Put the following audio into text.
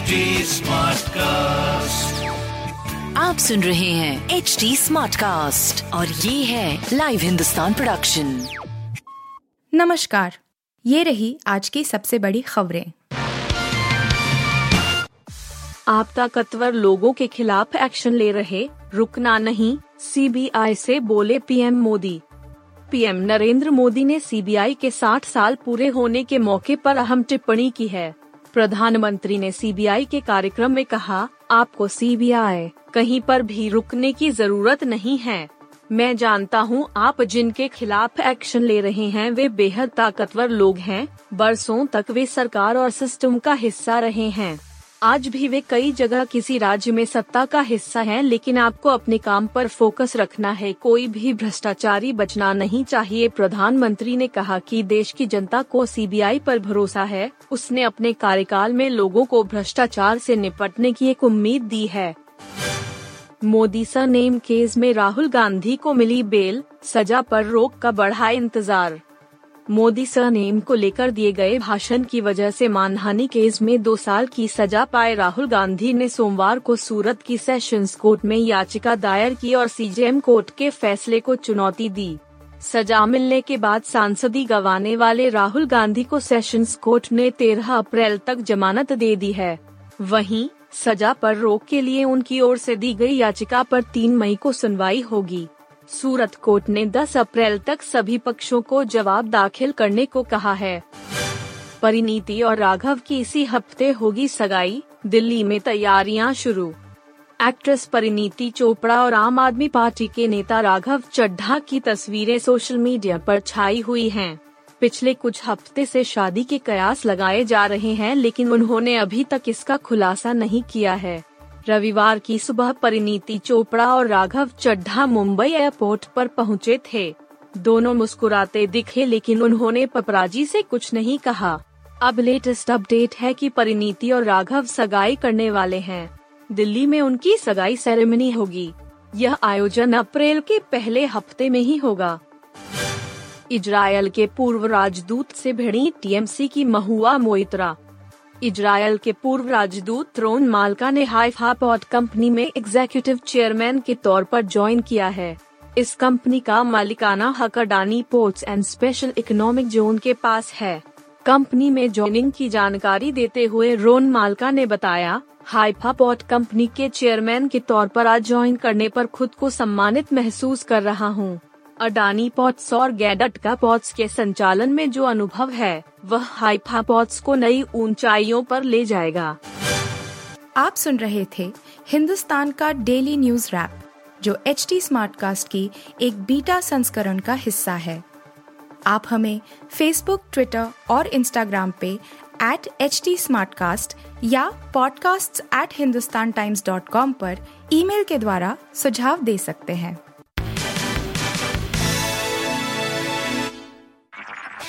HD Smartcast. आप सुन रहे हैं एच डी स्मार्ट कास्ट और ये है लाइव हिंदुस्तान प्रोडक्शन नमस्कार ये रही आज की सबसे बड़ी खबरें। आप ताकतवर लोगों के खिलाफ एक्शन ले रहे रुकना नहीं सीबीआई से बोले पीएम मोदी। पीएम नरेंद्र मोदी ने सीबीआई के 60 साल पूरे होने के मौके पर अहम टिप्पणी की है। प्रधानमंत्री ने सीबीआई के कार्यक्रम में कहा, आपको सीबीआई कहीं पर भी रुकने की ज़रूरत नहीं है। मैं जानता हूँ आप जिनके खिलाफ एक्शन ले रहे हैं, वे बेहद ताकतवर लोग हैं। बरसों तक वे सरकार और सिस्टम का हिस्सा रहे हैं। आज भी वे कई जगह किसी राज्य में सत्ता का हिस्सा हैं, लेकिन आपको अपने काम पर फोकस रखना है। कोई भी भ्रष्टाचारी बचना नहीं चाहिए। प्रधानमंत्री ने कहा कि देश की जनता को सीबीआई पर भरोसा है। उसने अपने कार्यकाल में लोगों को भ्रष्टाचार से निपटने की एक उम्मीद दी है। मोदी सर नेम केस में राहुल गांधी को मिली बेल, सजा पर रोक का बढ़ा इंतज़ार। मोदी सरनेम को लेकर दिए गए भाषण की वजह से मानहानि केस में दो साल की सजा पाए राहुल गांधी ने सोमवार को सूरत की सेशंस कोर्ट में याचिका दायर की और सीजेएम कोर्ट के फैसले को चुनौती दी। सजा मिलने के बाद सांसदी गंवाने वाले राहुल गांधी को सेशंस कोर्ट ने 13 अप्रैल तक जमानत दे दी है। वहीं, सजा पर रोक के लिए उनकी ओर से दी गई याचिका पर 3 मई को सुनवाई होगी। सूरत कोर्ट ने 10 अप्रैल तक सभी पक्षों को जवाब दाखिल करने को कहा है। परिनीति और राघव की इसी हफ़्ते होगी सगाई, दिल्ली में तैयारियाँ शुरू। एक्ट्रेस परिणीति चोपड़ा और आम आदमी पार्टी के नेता राघव चड्ढा की तस्वीरें सोशल मीडिया पर छाई हुई हैं। पिछले कुछ हफ़्ते से शादी के कयास लगाए जा रहे हैं, लेकिन उन्होंने अभी तक इसका खुलासा नहीं किया है। रविवार की सुबह परिनीति चोपड़ा और राघव चड्ढा मुंबई एयरपोर्ट पर पहुँचे थे। दोनों मुस्कुराते दिखे लेकिन उन्होंने पपराजी से कुछ नहीं कहा। अब लेटेस्ट अपडेट है कि परिनीति और राघव सगाई करने वाले हैं। दिल्ली में उनकी सगाई सेरेमनी होगी। यह आयोजन अप्रैल के पहले हफ़्ते में ही होगा। इजराइल के पूर्व राजदूत से भिड़ी टीएमसी की महुआ मोइत्रा। इजरायल के पूर्व राजदूत रोन मालका ने हाइफा पॉट कंपनी में एग्जीक्यूटिव चेयरमैन के तौर पर ज्वाइन किया है। इस कंपनी का मालिकाना हक Adani Ports and Special Economic Zone के पास है। कंपनी में ज्वाइनिंग की जानकारी देते हुए रोन मालका ने बताया, हाइफा पॉट कंपनी के चेयरमैन के तौर पर आज ज्वाइन करने पर खुद को सम्मानित महसूस कर रहा हूँ। अडानी पॉट्स और गैडट का पॉट्स के संचालन में जो अनुभव है, वह हाइफा पॉट्स को नई ऊंचाइयों पर ले जाएगा। आप सुन रहे थे हिंदुस्तान का डेली न्यूज़ रैप, जो एच टी स्मार्ट कास्ट की एक बीटा संस्करण का हिस्सा है। आप हमें फेसबुक ट्विटर और इंस्टाग्राम पे एट एच टी या podcasts@hindustantimes.com पर ईमेल के द्वारा सुझाव दे सकते हैं।